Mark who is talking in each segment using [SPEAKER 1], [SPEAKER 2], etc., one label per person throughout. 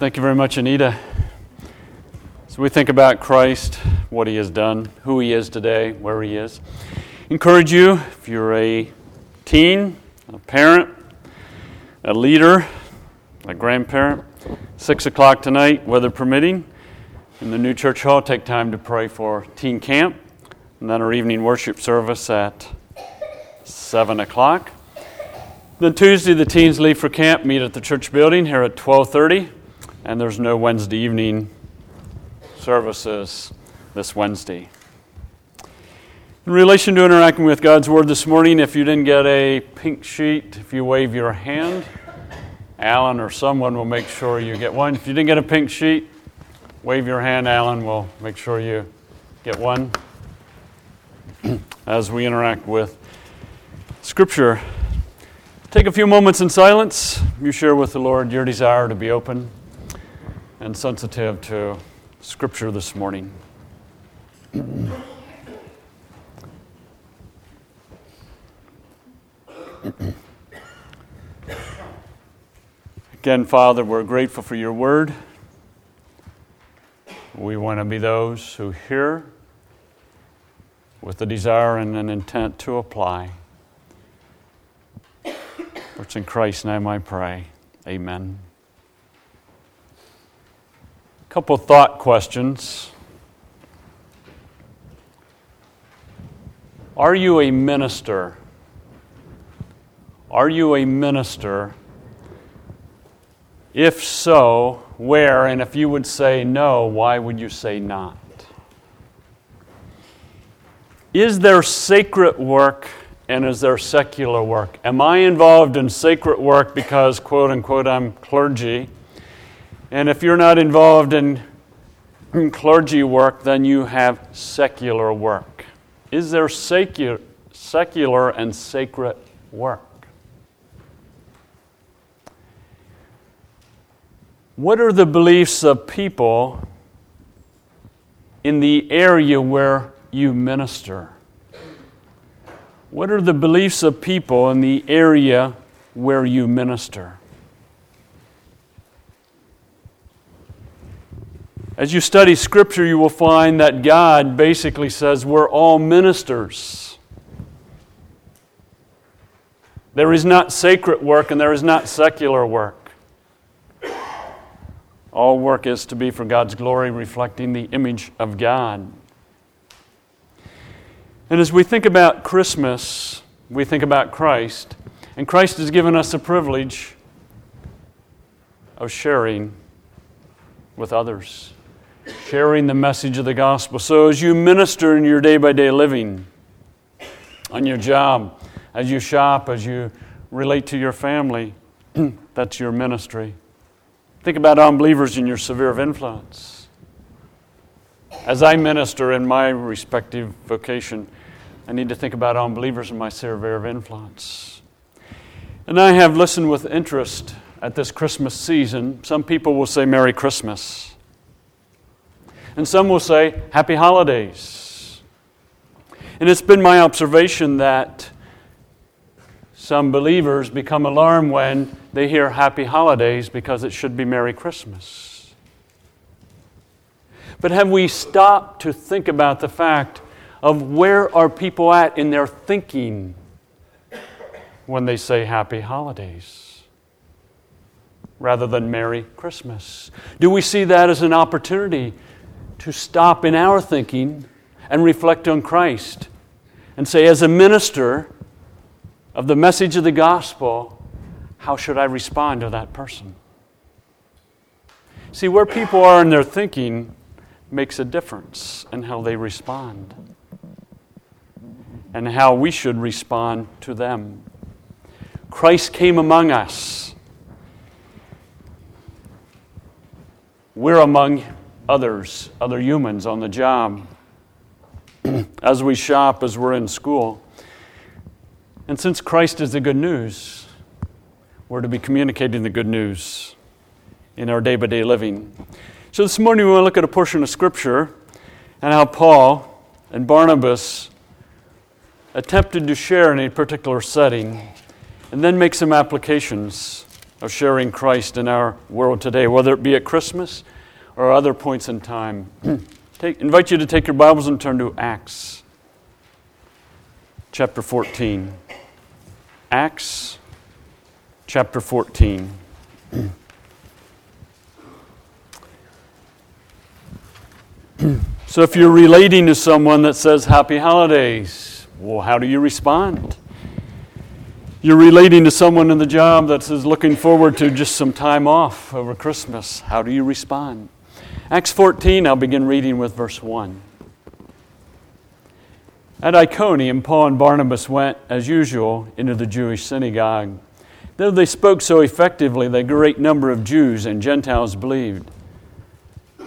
[SPEAKER 1] Thank you very much, Anita. So we think about Christ, what he has done, who he is today, where he is. Encourage you, if you're a teen, a parent, a leader, a grandparent, six o'clock tonight, weather permitting, in the new church hall, take time to pray for teen camp, and then our evening worship service at seven o'clock. Then Tuesday, the teens leave for camp, meet at the church building here at 12:30, and there's no Wednesday evening services this Wednesday. In relation to interacting with God's Word this morning, if you didn't get a pink sheet, if you wave your hand, Alan or someone will make sure you get one. If you didn't get a pink sheet, wave your hand, Alan will make sure you get one as we interact with Scripture. Take a few moments in silence. You share with the Lord your desire to be open and sensitive to Scripture this morning. Again, Father, we're grateful for your word. We want to be those who hear with the desire and an intent to apply. It's in Christ's name I pray. Amen. Couple thought questions. Are you a minister? Are you a minister? If so, where? And if you would say no, why would you say not? Is there sacred work and is there secular work? Am I involved in sacred work because, quote unquote, I'm clergy? And if you're not involved in clergy work, then you have secular work. Is there secular, secular and sacred work? What are the beliefs of people in the area where you minister? What are the beliefs of people in the area where you minister? As you study Scripture, you will find that God basically says we're all ministers. There is not sacred work and there is not secular work. All work is to be for God's glory, reflecting the image of God. And as we think about Christmas, we think about Christ, and Christ has given us the privilege of sharing with others, sharing the message of the gospel. So as you minister in your day by day living, on your job, as you shop, as you relate to your family, that's your ministry. Think about unbelievers in your sphere of influence. As I minister in my respective vocation, I need to think about unbelievers in my sphere of influence. And I have listened with interest at this Christmas season. Some people will say Merry Christmas, and some will say Happy Holidays. And it's been my observation that some believers become alarmed when they hear Happy Holidays because it should be Merry Christmas. But have we stopped to think about the fact of where are people at in their thinking when they say happy holidays rather than Merry Christmas? Do we see that as an opportunity to stop in our thinking and reflect on Christ and say, as a minister of the message of the gospel, how should I respond to that person? See, where people are in their thinking makes a difference in how they respond and how we should respond to them. Christ came among us. We're among others, other humans on the job, as we shop, as we're in school. And since Christ is the good news, we're to be communicating the good news in our day by day living. So this morning we want to look at a portion of Scripture and how Paul and Barnabas attempted to share in a particular setting and then make some applications of sharing Christ in our world today, whether it be at Christmas or other points in time. take, invite you to take your Bibles and turn to Acts chapter 14. Acts chapter 14. so if you're relating to someone that says happy holidays, well, how do you respond? You're relating to someone in the job that says looking forward to just some time off over Christmas. How do you respond? Acts 14, I'll begin reading with verse 1. At Iconium, Paul and Barnabas went, as usual, into the Jewish synagogue. Though they spoke so effectively, the great number of Jews and Gentiles believed.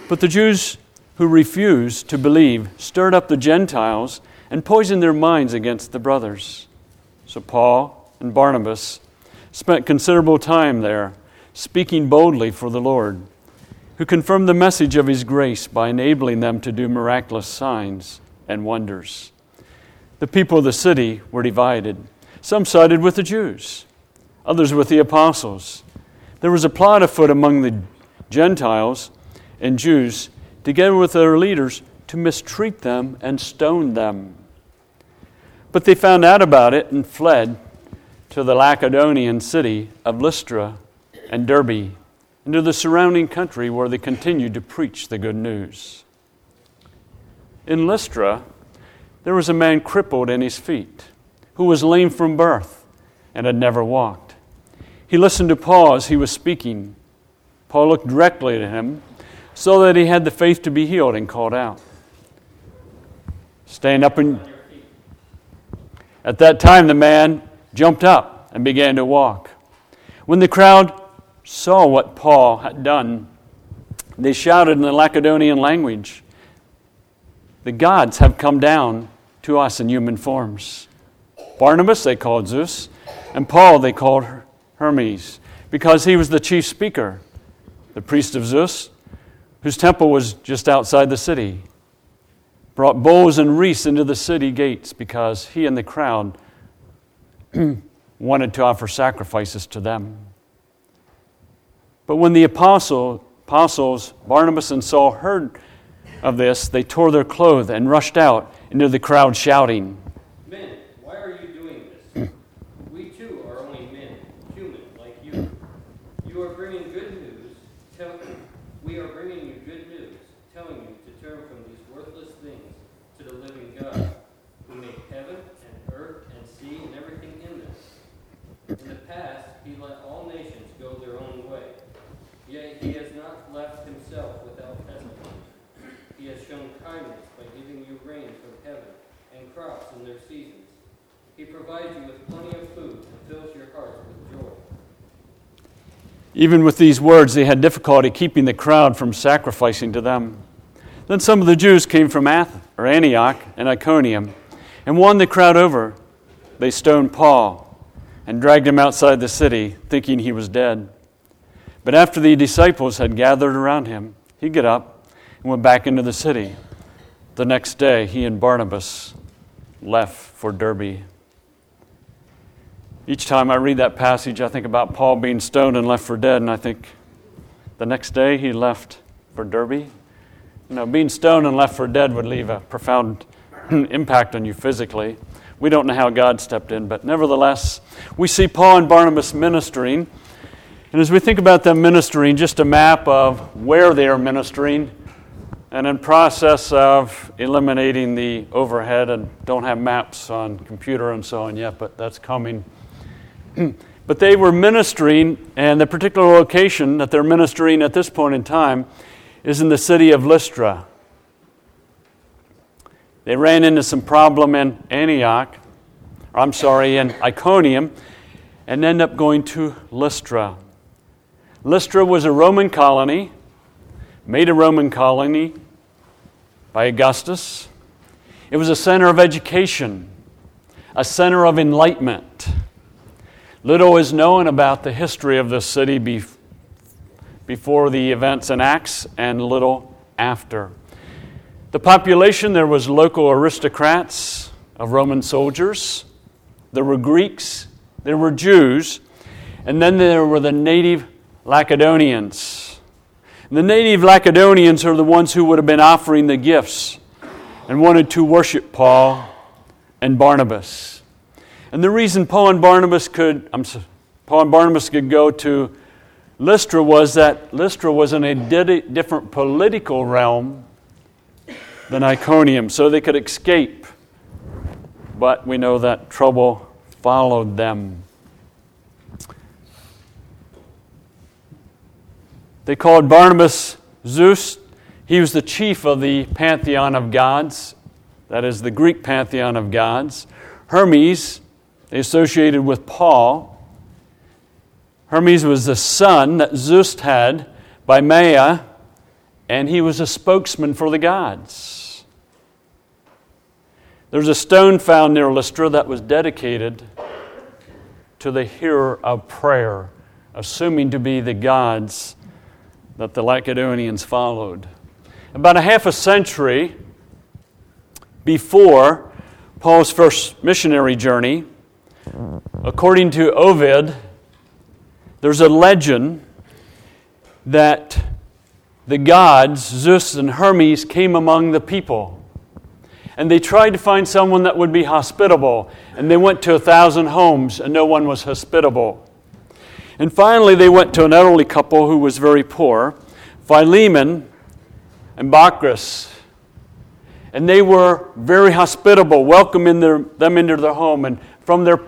[SPEAKER 1] But the Jews who refused to believe stirred up the Gentiles and poisoned their minds against the brothers. So Paul and Barnabas spent considerable time there, speaking boldly for the Lord, who confirmed the message of his grace by enabling them to do miraculous signs and wonders. The people of the city were divided. Some sided with the Jews, others with the apostles. There was a plot afoot among the Gentiles and Jews, together with their leaders, to mistreat them and stone them. But they found out about it and fled to the Lycaonian city of Lystra and Derbe, and to the surrounding country where they continued to preach the good news. In Lystra, there was a man crippled in his feet, who was lame from birth and had never walked. He listened to Paul as he was speaking. Paul looked directly at him so that he had the faith to be healed and called out, Stand up and. At that time, the man jumped up and began to walk. When the crowd saw what Paul had done, they shouted in the Lycaonian language, The gods have come down to us in human forms. Barnabas they called Zeus, and Paul they called Hermes, because he was the chief speaker, the priest of Zeus, whose temple was just outside the city. Brought bowls and wreaths into the city gates because he and the crowd wanted to offer sacrifices to them. But when the apostle, apostles, Barnabas and Saul, heard of this, they tore their clothes and rushed out into the crowd shouting,
[SPEAKER 2] Men, why are you doing this? we too are only men, human, like you. You are bringing good news. Tell, we are bringing you good news, telling you to turn from these worthless things to the living God, who made heaven and earth and sea and everything in them. In the past, he let all nations go their own way. Yet he has not left himself without testimony. He has shown kindness by giving you rain from heaven and crops in their seasons. He provides you with plenty of food and fills your hearts with joy.
[SPEAKER 1] Even with these words, they had difficulty keeping the crowd from sacrificing to them. Then some of the Jews came from or Antioch and Iconium and won the crowd over. They stoned Paul and dragged him outside the city, thinking he was dead. But after the disciples had gathered around him, he got up and went back into the city. The next day, he and Barnabas left for Derbe. Each time I read that passage, I think about Paul being stoned and left for dead, and I think the next day he left for Derbe. You know, being stoned and left for dead would leave a profound impact on you physically. We don't know how God stepped in, but nevertheless, we see Paul and Barnabas ministering. And as we think about them ministering, just a map of where they are ministering and in process of eliminating the overhead and don't have maps on computer and so on yet, but that's coming. but they were ministering, and the particular location that they're ministering at this point in time is in the city of Lystra. They ran into some problem in Antioch, or I'm sorry, in Iconium, and end up going to Lystra. Lystra was a Roman colony, made a Roman colony by Augustus. It was a center of education, a center of enlightenment. Little is known about the history of this city before the events in Acts and little after. The population there was local aristocrats of Roman soldiers, there were Greeks, there were Jews, And then there were the native Lycaonians. The native Lycaonians are the ones who would have been offering the gifts and wanted to worship Paul and Barnabas. And the reason Paul and Barnabas could, sorry, Paul and Barnabas could go to Lystra was that Lystra was in a different political realm than Iconium, so they could escape. But we know that trouble followed them. They called Barnabas Zeus. He was the chief of the pantheon of gods, that is, the Greek pantheon of gods. Hermes, they associated with Paul. Hermes was the son that Zeus had by Maia, and he was a spokesman for the gods. There's a stone found near Lystra that was dedicated to the hearer of prayer, assuming to be the gods that the Lycaonians followed. About a half a century before Paul's first missionary journey, according to Ovid, there's a legend that the gods, Zeus and Hermes, came among the people. And they tried to find someone that would be hospitable. And they went to a thousand homes, and no one was hospitable. And finally, they went to an elderly couple who was very poor, Philemon and Baucis. And they were very hospitable, welcoming their, them into their home. And from their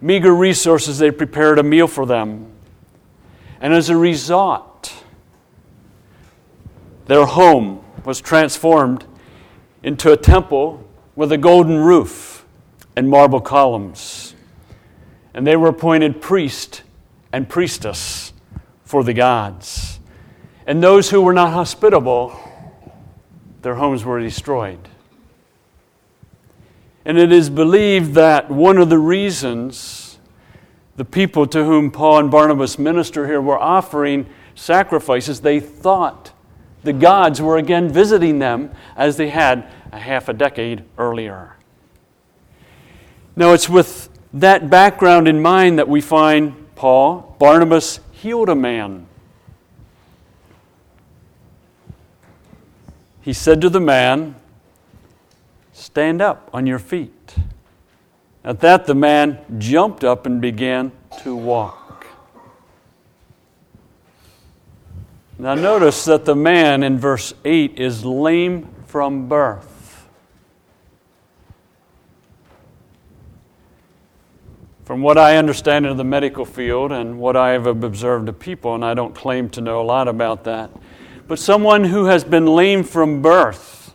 [SPEAKER 1] meager resources, they prepared a meal for them. And as a result, their home was transformed into a temple with a golden roof and marble columns. And they were appointed priest and priestess for the gods. And those who were not hospitable, their homes were destroyed. And it is believed that one of the reasons the people to whom Paul and Barnabas minister here were offering sacrifices, they thought the gods were again visiting them as they had a half a decade earlier. Now, it's with that background in mind that we find Paul, Barnabas healed a man. He said to the man, Stand up on your feet. At that, the man jumped up and began to walk. Now, notice that the man in verse 8 is lame from birth. From what I understand in the medical field and what I have observed of people, and I don't claim to know a lot about that, but someone who has been lame from birth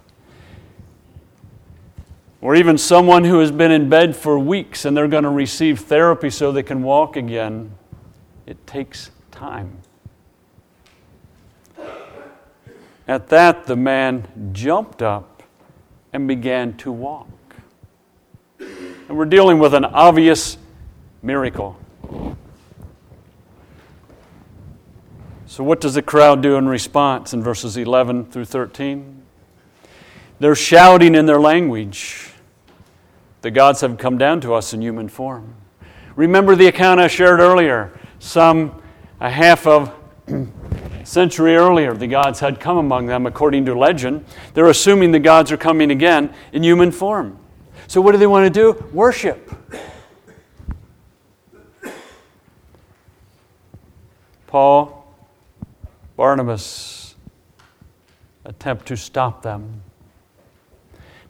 [SPEAKER 1] or even someone who has been in bed for weeks and they're going to receive therapy so they can walk again, it takes time. At that, the man jumped up and began to walk. And we're dealing with an obvious miracle. So, what does the crowd do in response in verses 11 through 13? They're shouting in their language. The gods have come down to us in human form. Remember the account I shared earlier. Some a half of century earlier, the gods had come among them according to legend. They're assuming the gods are coming again in human form. So, what do they want to do? Worship. Paul, Barnabas attempt to stop them.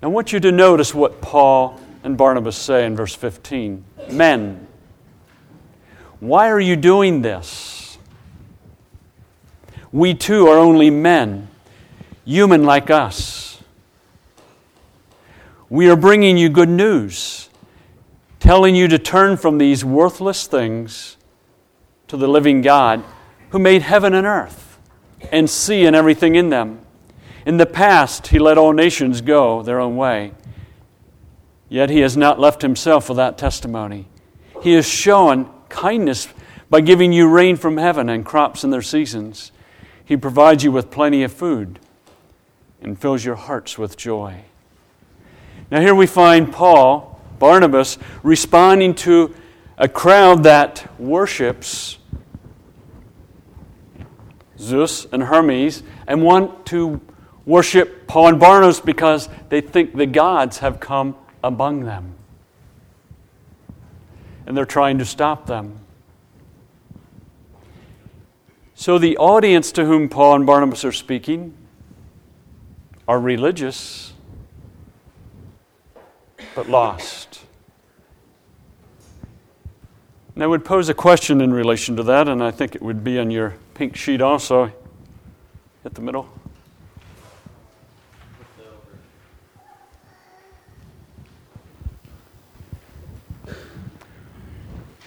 [SPEAKER 1] Now, I want you to notice what Paul and Barnabas say in verse 15 Men, why are you doing this? We too are only men, human like us. We are bringing you good news, telling you to turn from these worthless things to the living God who made heaven and earth and sea and everything in them. In the past, he let all nations go their own way. Yet he has not left himself without testimony. He has shown kindness by giving you rain from heaven and crops in their seasons. He provides you with plenty of food and fills your hearts with joy. Now, here we find Paul, Barnabas, responding to a crowd that worships Zeus and Hermes, and want to worship Paul and Barnabas because they think the gods have come among them. And they're trying to stop them. So the audience to whom Paul and Barnabas are speaking are religious, but lost. And I would pose a question in relation to that, and I think it would be on your pink sheet also at the middle.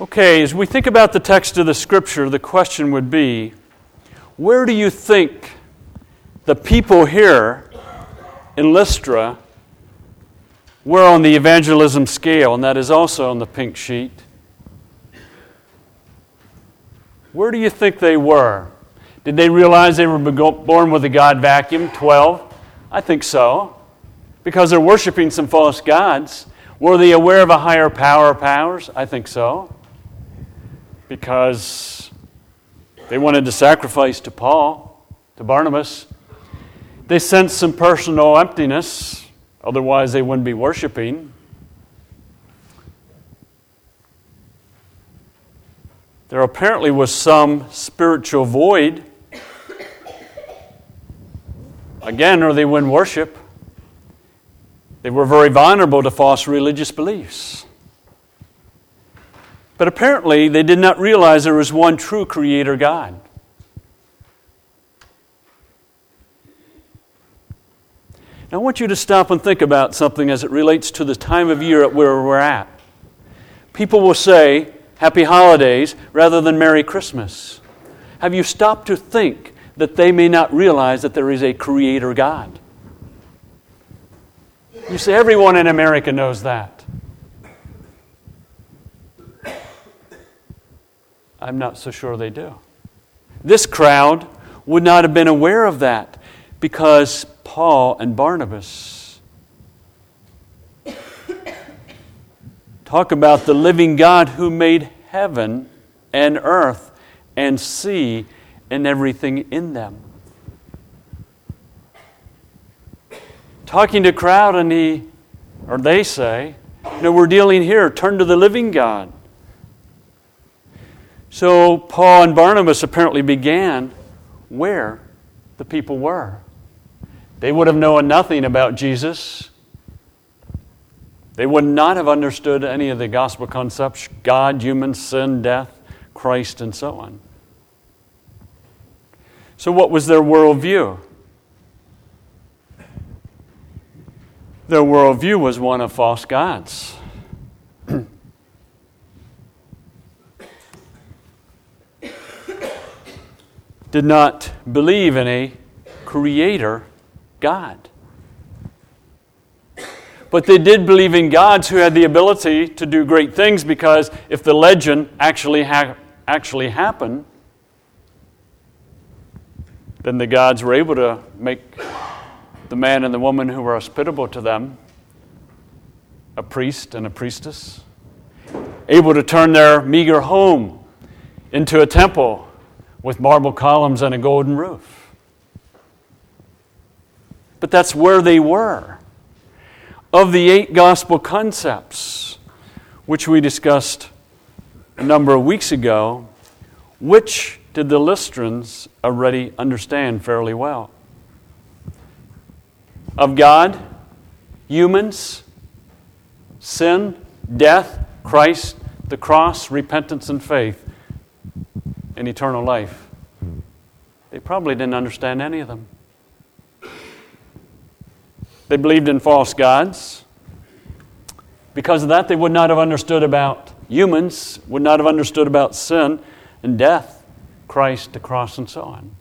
[SPEAKER 1] Okay, as we think about the text of the scripture, the question would be where do you think the people here in Lystra were on the evangelism scale? And that is also on the pink sheet. Where do you think they were? Did they realize they were born with a God vacuum? 12? I think so. Because they're worshiping some false gods. Were they aware of a higher power powers? I think so. Because they wanted to sacrifice to Paul, to Barnabas. They sensed some personal emptiness, otherwise, they wouldn't be worshiping. There apparently was some spiritual void. Again, or they wouldn't worship. They were very vulnerable to false religious beliefs. But apparently, they did not realize there was one true Creator God. Now, I want you to stop and think about something as it relates to the time of year at where we're at. People will say, Happy Holidays rather than Merry Christmas? Have you stopped to think that they may not realize that there is a Creator God? You say, everyone in America knows that. I'm not so sure they do. This crowd would not have been aware of that because Paul and Barnabas talk about the living God who made heaven and earth and sea and everything in them. Talking to crowd, and he, or they say, you know, we're dealing here, turn to the living God. So Paul and Barnabas apparently began where the people were. They would have known nothing about Jesus. They would not have understood any of the gospel concepts God, human, sin, death, Christ, and so on. So, what was their worldview? Their worldview was one of false gods. Did not believe in a creator God. But they did believe in gods who had the ability to do great things because if the legend actually, ha- actually happened, then the gods were able to make the man and the woman who were hospitable to them a priest and a priestess, able to turn their meager home into a temple with marble columns and a golden roof. But that's where they were of the eight gospel concepts, which we discussed a number of weeks ago, which did the Lystrans already understand fairly well? Of God, humans, sin, death, Christ, the cross, repentance, and faith, and eternal life. They probably didn't understand any of them. They believed in false gods. Because of that, they would not have understood about humans, would not have understood about sin and death, Christ, the cross, and so on.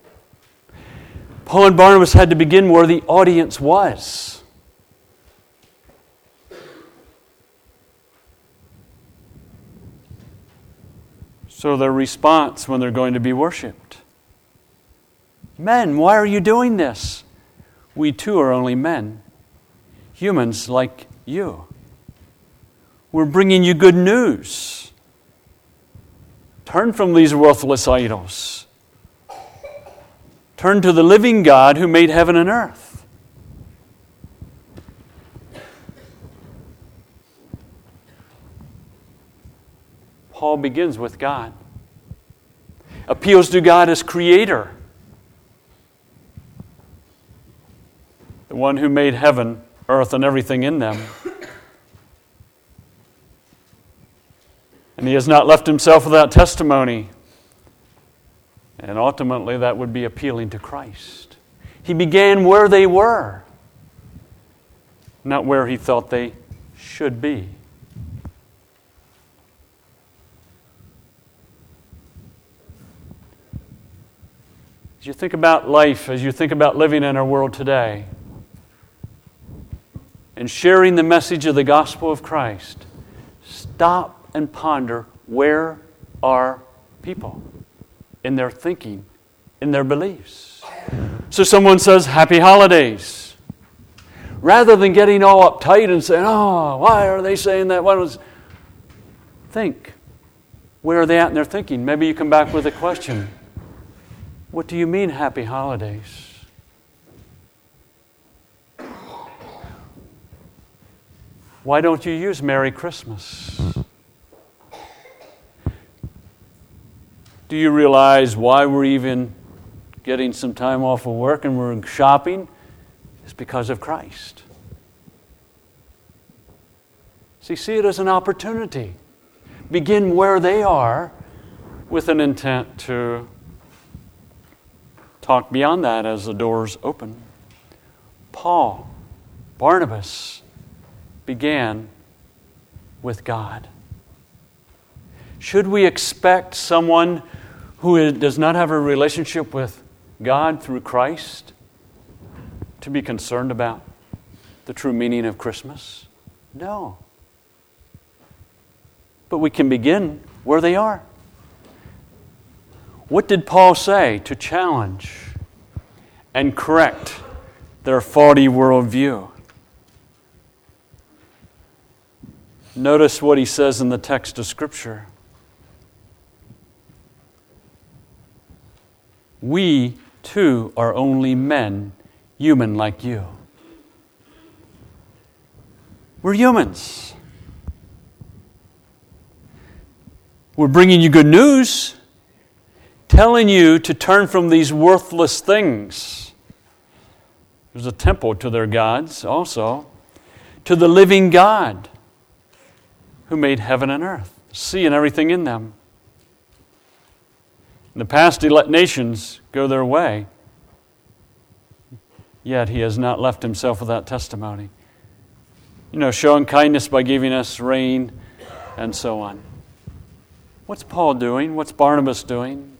[SPEAKER 1] Paul and Barnabas had to begin where the audience was. So, their response when they're going to be worshiped Men, why are you doing this? We too are only men humans like you. We're bringing you good news. Turn from these worthless idols. Turn to the living God who made heaven and earth. Paul begins with God, appeals to God as creator, the one who made heaven, earth, and everything in them. And he has not left himself without testimony. And ultimately, that would be appealing to Christ. He began where they were, not where he thought they should be. As you think about life, as you think about living in our world today, and sharing the message of the gospel of Christ, stop and ponder where are people in their thinking, in their beliefs. So someone says, Happy holidays. Rather than getting all uptight and saying, Oh, why are they saying that? Why was think. Where are they at in their thinking? Maybe you come back with a question. What do you mean, happy holidays? Why don't you use Merry Christmas? Do you realize why we're even getting some time off of work and we're shopping? It's because of Christ. See, see it as an opportunity. Begin where they are with an intent to talk beyond that as the doors open. Paul, Barnabas began with God. Should we expect someone who does not have a relationship with God through Christ to be concerned about the true meaning of Christmas? No. But we can begin where they are. What did Paul say to challenge and correct their faulty worldview? Notice what he says in the text of Scripture. We, too, are only men, human like you. We're humans. We're bringing you good news telling you to turn from these worthless things. There's a temple to their gods also, to the living God who made heaven and earth, sea and everything in them. In the past, he let nations go their way, yet he has not left himself without testimony. You know, showing kindness by giving us rain and so on. What's Paul doing? What's Barnabas doing?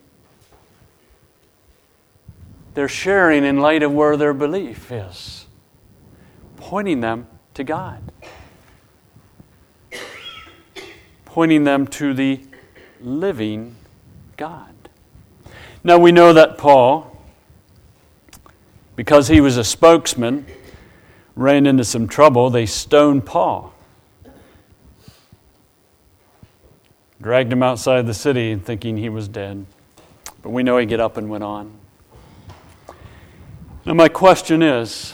[SPEAKER 1] they're sharing in light of where their belief is, pointing them to God, pointing them to the living God. Now we know that Paul, because he was a spokesman, ran into some trouble. They stoned Paul. Dragged him outside the city thinking he was dead. But we know he got up and went on. Now, my question is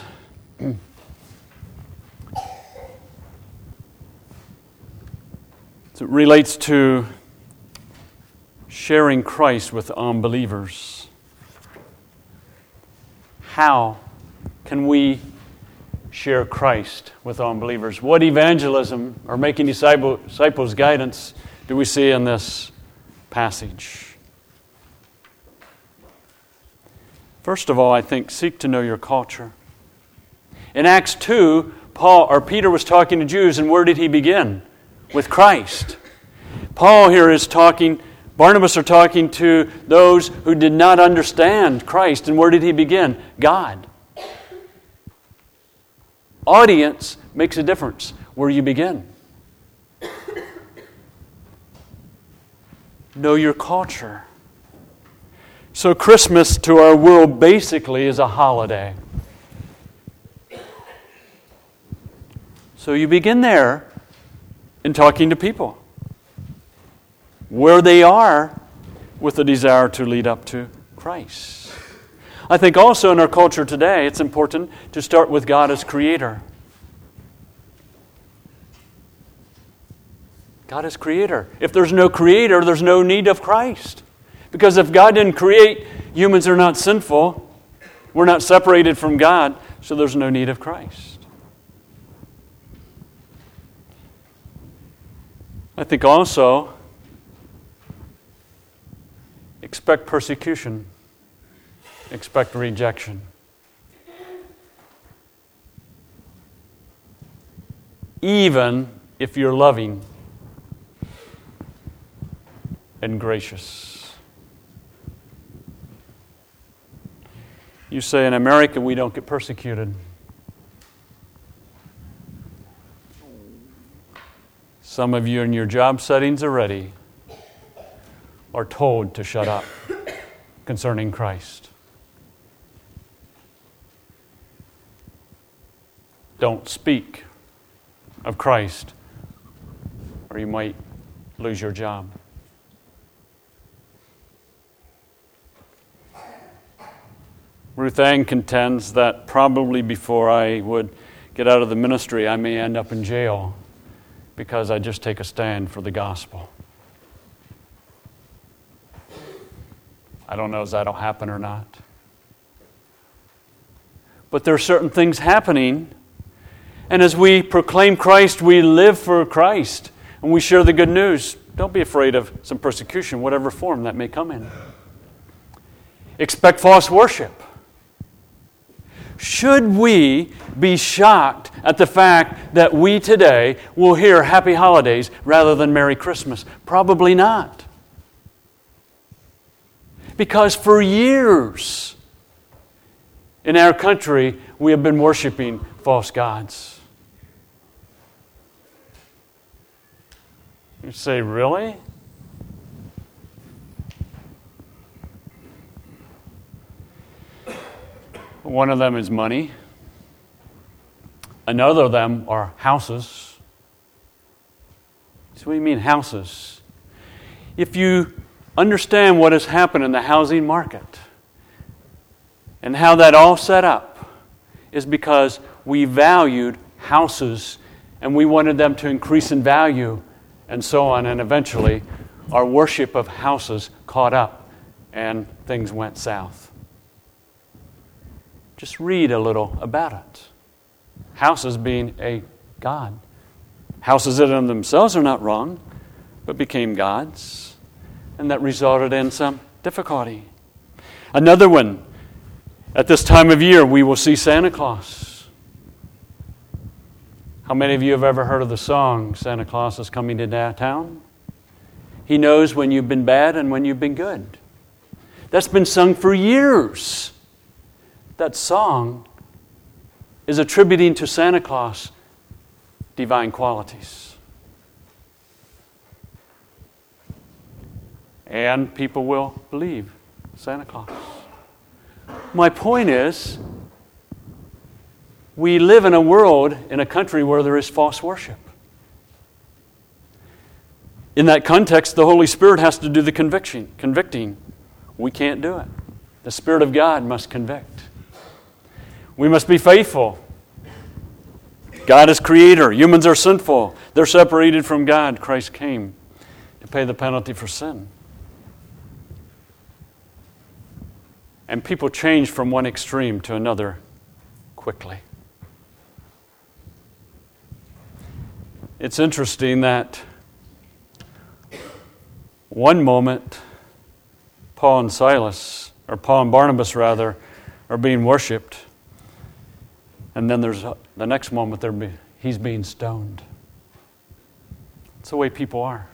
[SPEAKER 1] it relates to sharing Christ with unbelievers. How can we share Christ with unbelievers? What evangelism or making disciples guidance do we see in this passage? First of all, I think seek to know your culture. In Acts 2, Paul or Peter was talking to Jews, and where did he begin? With Christ. Paul here is talking, Barnabas are talking to those who did not understand Christ, and where did he begin? God. Audience makes a difference where you begin. Know your culture. So, Christmas to our world basically is a holiday. So, you begin there in talking to people where they are with a desire to lead up to Christ. I think also in our culture today, it's important to start with God as creator. God is creator. If there's no creator, there's no need of Christ. Because if God didn't create, humans are not sinful. We're not separated from God, so there's no need of Christ. I think also expect persecution, expect rejection. Even if you're loving and gracious. You say in America we don't get persecuted. Some of you in your job settings already are told to shut up concerning Christ. Don't speak of Christ, or you might lose your job. Ruth Ann contends that probably before I would get out of the ministry, I may end up in jail because I just take a stand for the gospel. I don't know if that'll happen or not. But there are certain things happening, and as we proclaim Christ, we live for Christ, and we share the good news. Don't be afraid of some persecution, whatever form that may come in. Expect false worship. Should we be shocked at the fact that we today will hear Happy Holidays rather than Merry Christmas? Probably not. Because for years in our country, we have been worshiping false gods. You say, really? One of them is money. Another of them are houses. So, what do you mean, houses? If you understand what has happened in the housing market and how that all set up is because we valued houses and we wanted them to increase in value and so on, and eventually our worship of houses caught up and things went south. Just read a little about it. Houses being a God. Houses that in themselves are not wrong, but became gods and that resulted in some difficulty. Another one, at this time of year, we will see Santa Claus. How many of you have ever heard of the song, Santa Claus is Coming to Town? He knows when you've been bad and when you've been good. That's been sung for years. That song is attributing to Santa Claus divine qualities. and people will believe Santa Claus. My point is, we live in a world, in a country where there is false worship. In that context, the Holy Spirit has to do the conviction, convicting. We can't do it. The Spirit of God must convict. We must be faithful. God is creator. Humans are sinful. They're separated from God. Christ came to pay the penalty for sin. And people change from one extreme to another quickly. It's interesting that one moment, Paul and Silas, or Paul and Barnabas rather, are being worshiped. And then there's a, the next moment, be, he's being stoned. It's the way people are.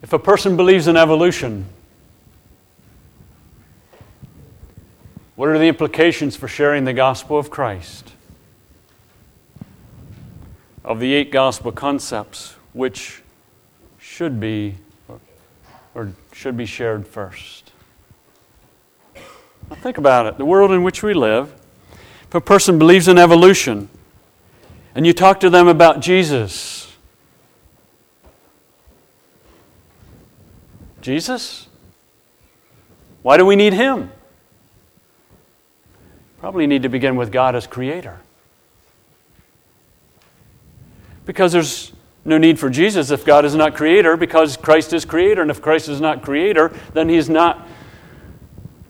[SPEAKER 1] If a person believes in evolution, what are the implications for sharing the gospel of Christ? Of the eight gospel concepts, which should be or should be shared first? Now think about it. The world in which we live, if a person believes in evolution, and you talk to them about Jesus. Jesus? Why do we need Him? Probably need to begin with God as Creator. Because there's no need for Jesus if God is not Creator, because Christ is Creator. And if Christ is not Creator, then He's not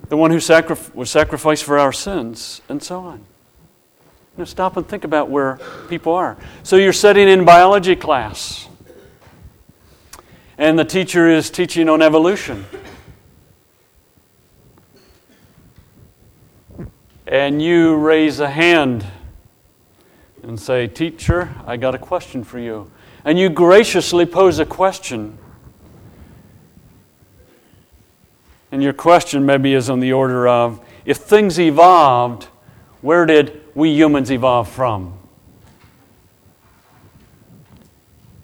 [SPEAKER 1] the one who sacri- was sacrificed for our sins, and so on. Now stop and think about where people are. So you're studying in biology class, and the teacher is teaching on evolution. And you raise a hand and say, Teacher, I got a question for you. And you graciously pose a question. And your question maybe is on the order of if things evolved, where did we humans evolve from?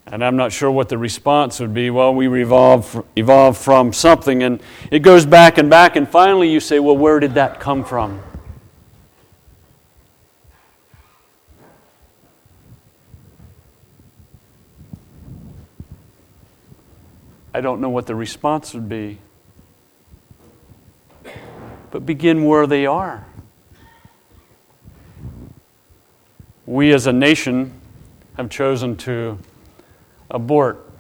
[SPEAKER 1] And I'm not sure what the response would be. Well, we evolved, evolved from something, and it goes back and back, and finally you say, well, where did that come from? I don't know what the response would be. But begin where they are. We as a nation have chosen to abort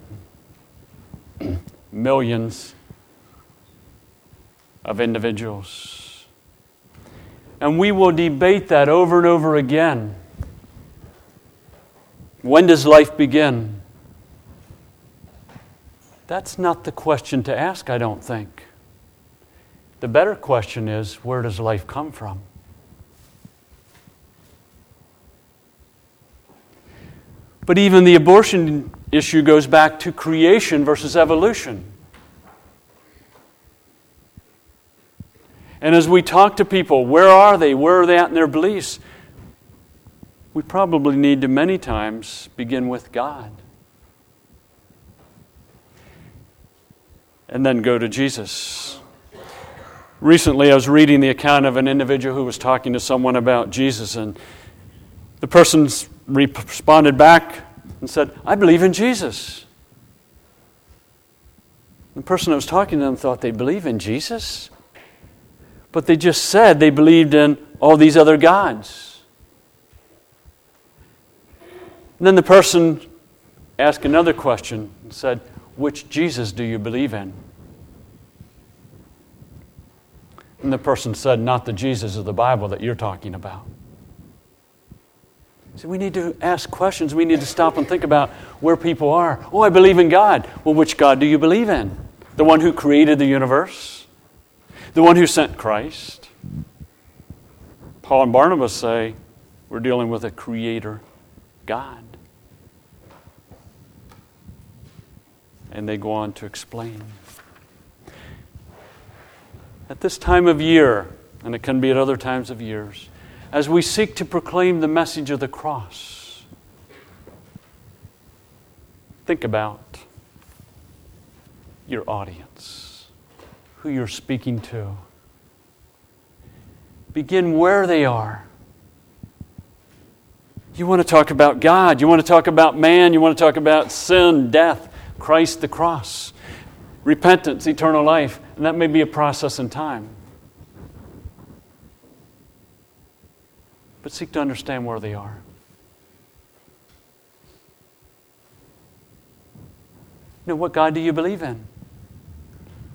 [SPEAKER 1] millions of individuals. And we will debate that over and over again. When does life begin? That's not the question to ask, I don't think. The better question is where does life come from? But even the abortion issue goes back to creation versus evolution. And as we talk to people, where are they? Where are they at in their beliefs? We probably need to many times begin with God. And then go to Jesus. Recently, I was reading the account of an individual who was talking to someone about Jesus, and the person responded back and said, I believe in Jesus. The person that was talking to them thought they believe in Jesus, but they just said they believed in all these other gods. And then the person asked another question and said, which Jesus do you believe in? And the person said, Not the Jesus of the Bible that you're talking about. See, we need to ask questions. We need to stop and think about where people are. Oh, I believe in God. Well, which God do you believe in? The one who created the universe? The one who sent Christ? Paul and Barnabas say we're dealing with a creator God. And they go on to explain. At this time of year, and it can be at other times of years, as we seek to proclaim the message of the cross, think about your audience, who you're speaking to. Begin where they are. You want to talk about God. You want to talk about man. You want to talk about sin, death. Christ the cross, repentance, eternal life, and that may be a process in time. But seek to understand where they are. Now, what God do you believe in?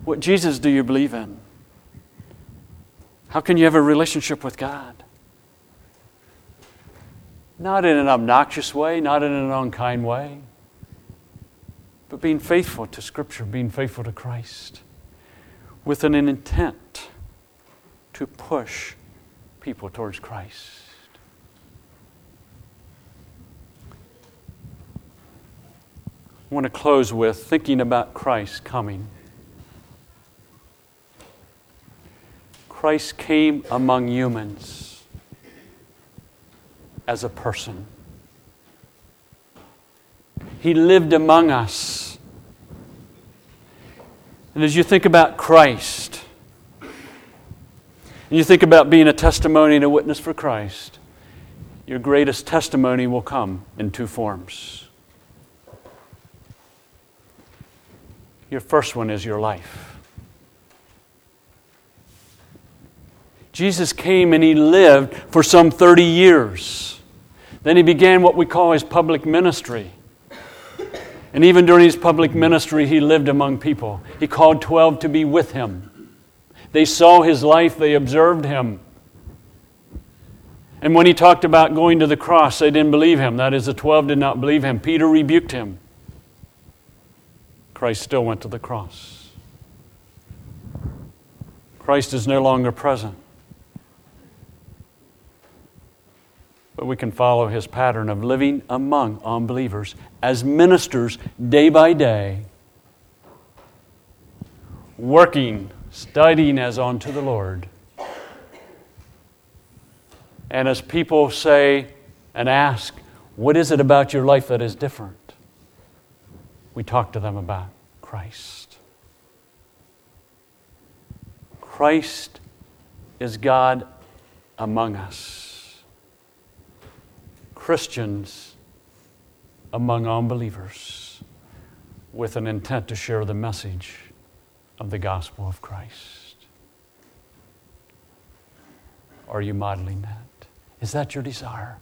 [SPEAKER 1] What Jesus do you believe in? How can you have a relationship with God? Not in an obnoxious way, not in an unkind way but being faithful to Scripture, being faithful to Christ, with an intent to push people towards Christ. I want to close with thinking about Christ coming. Christ came among humans as a person. He lived among us. And as you think about Christ, and you think about being a testimony and a witness for Christ, your greatest testimony will come in two forms. Your first one is your life. Jesus came and he lived for some 30 years. Then he began what we call his public ministry. And even during his public ministry, he lived among people. He called 12 to be with him. They saw his life, they observed him. And when he talked about going to the cross, they didn't believe him. That is, the 12 did not believe him. Peter rebuked him. Christ still went to the cross. Christ is no longer present. But we can follow his pattern of living among unbelievers as ministers day by day, working, studying as unto the Lord. And as people say and ask, What is it about your life that is different? We talk to them about Christ. Christ is God among us. Christians among unbelievers with an intent to share the message of the gospel of Christ. Are you modeling that? Is that your desire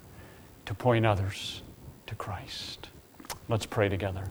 [SPEAKER 1] to point others to Christ? Let's pray together.